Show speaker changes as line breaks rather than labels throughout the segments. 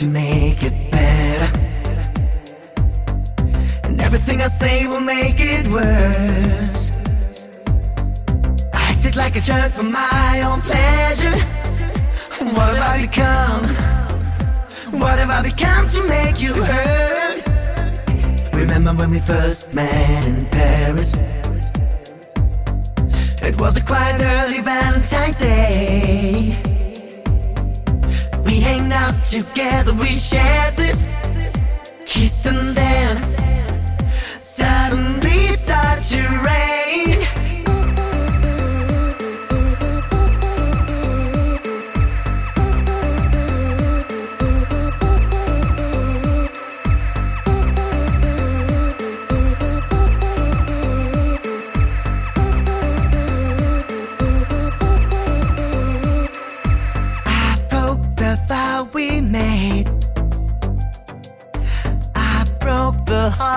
to make it better. And everything I say will make it worse. I acted like a jerk for my own pleasure. What have I become? What have I become to make you hurt? Remember when we first met in Paris? It was a quiet early Valentine's Day. Together, we shared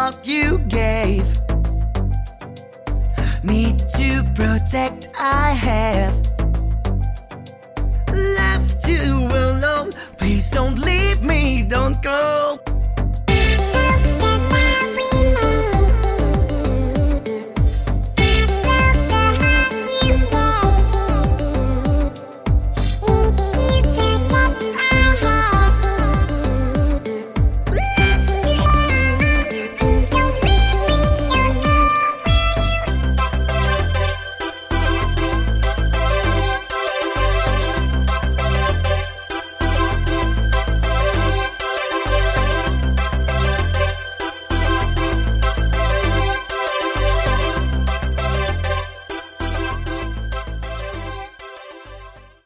heart you gave me to protect. I have